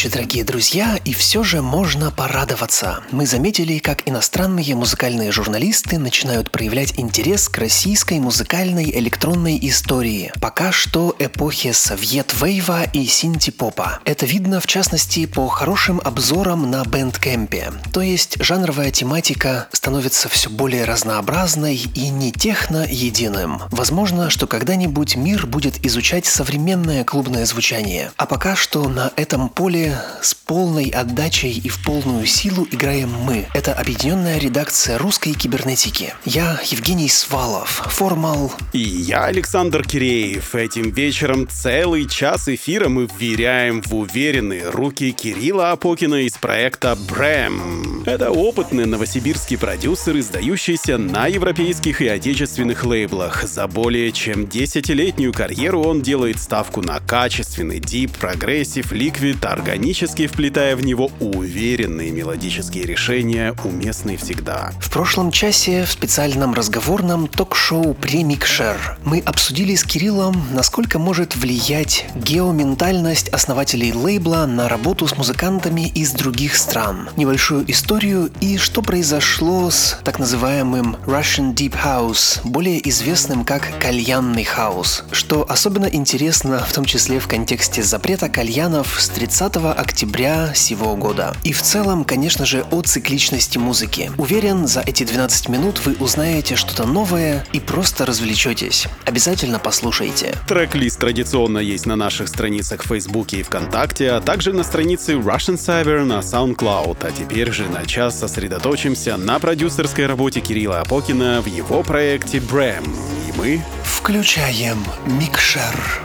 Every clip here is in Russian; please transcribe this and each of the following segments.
Ночи, дорогие друзья, и все же можно порадоваться. Мы заметили, как иностранные музыкальные журналисты начинают проявлять интерес к российской музыкальной электронной истории. Пока что эпохи совет-вейва и синти-попа. Это видно, в частности, по хорошим обзорам на бэндкэмпе. То есть жанровая тематика становится все более разнообразной и не техно-единым. Возможно, что когда-нибудь мир будет изучать современное клубное звучание. А пока что на этом поле с полной отдачей и в полную силу играем мы. Это объединенная редакция русской кибернетики. Я Евгений Свалов, формал... И я Александр Киреев. Этим вечером целый час эфира мы вверяем в уверенные руки Кирилла Апокина из проекта Брэм. Это опытный новосибирский продюсер, издающийся на европейских и отечественных лейблах. За более чем десятилетнюю карьеру он делает ставку на качественный deep, progressive, liquid, органически вплетая в него уверенные мелодические решения, уместные всегда. В прошлом часе в специальном разговорном ток-шоу «Премикшер» мы обсудили с Кириллом, насколько может влиять геоментальность основателей лейбла на работу с музыкантами из других стран, небольшую историю и что произошло с так называемым Russian Deep House, более известным как кальянный хаус, что особенно интересно в том числе в контексте запрета кальянов с 30 октября сего года. И в целом, конечно же, о цикличности музыки. Уверен, за эти 12 минут вы узнаете что-то новое и просто развлечетесь. Обязательно послушайте. Трек-лист традиционно есть на наших страницах в Фейсбуке и ВКонтакте, а также на странице Russian Cyber на SoundCloud. А теперь же на час сосредоточимся на продюсерской работе Кирилла Апокина в его проекте Bram. И мы включаем микшер.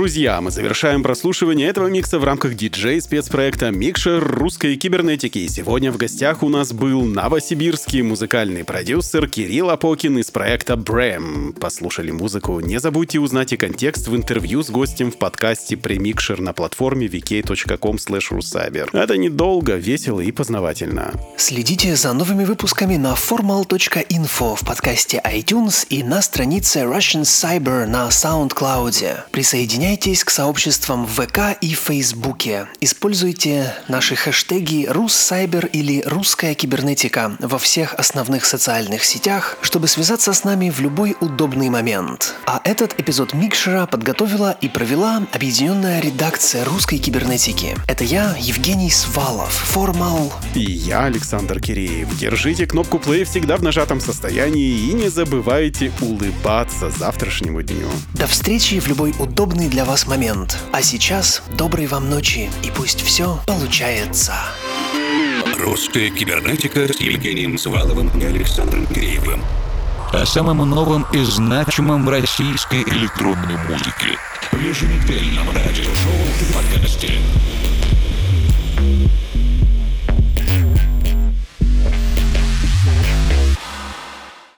Друзья, мы завершаем прослушивание этого микса в рамках диджей-спецпроекта «Микшер русской кибернетики». И сегодня в гостях у нас был новосибирский музыкальный продюсер Кирилл Апокин из проекта Брэм. Послушали музыку? Не забудьте узнать и контекст в интервью с гостем в подкасте «Премикшер» на платформе vk.com. Это недолго, весело и познавательно. Следите за новыми выпусками на formal.info в подкасте iTunes и на странице Russian Cyber на SoundCloud. Присоединяйтесь к сообществам в ВК и Фейсбуке. Используйте наши хэштеги «Руссайбер» или «Русская кибернетика» во всех основных социальных сетях, чтобы связаться с нами в любой удобный момент. А этот эпизод Микшера подготовила и провела объединенная редакция русской кибернетики. Это я, Евгений Свалов, Формал. И я, Александр Киреев. Держите кнопку play всегда в нажатом состоянии и не забывайте улыбаться завтрашнему дню. До встречи в любой удобный для вас момент. А сейчас доброй вам ночи и пусть все получается. Русская кибернетика с Евгением Сваловым и Александром Киреевым. О самом новом и значимом российской электронной музыке. В еженедельном радиошоу в подкасте.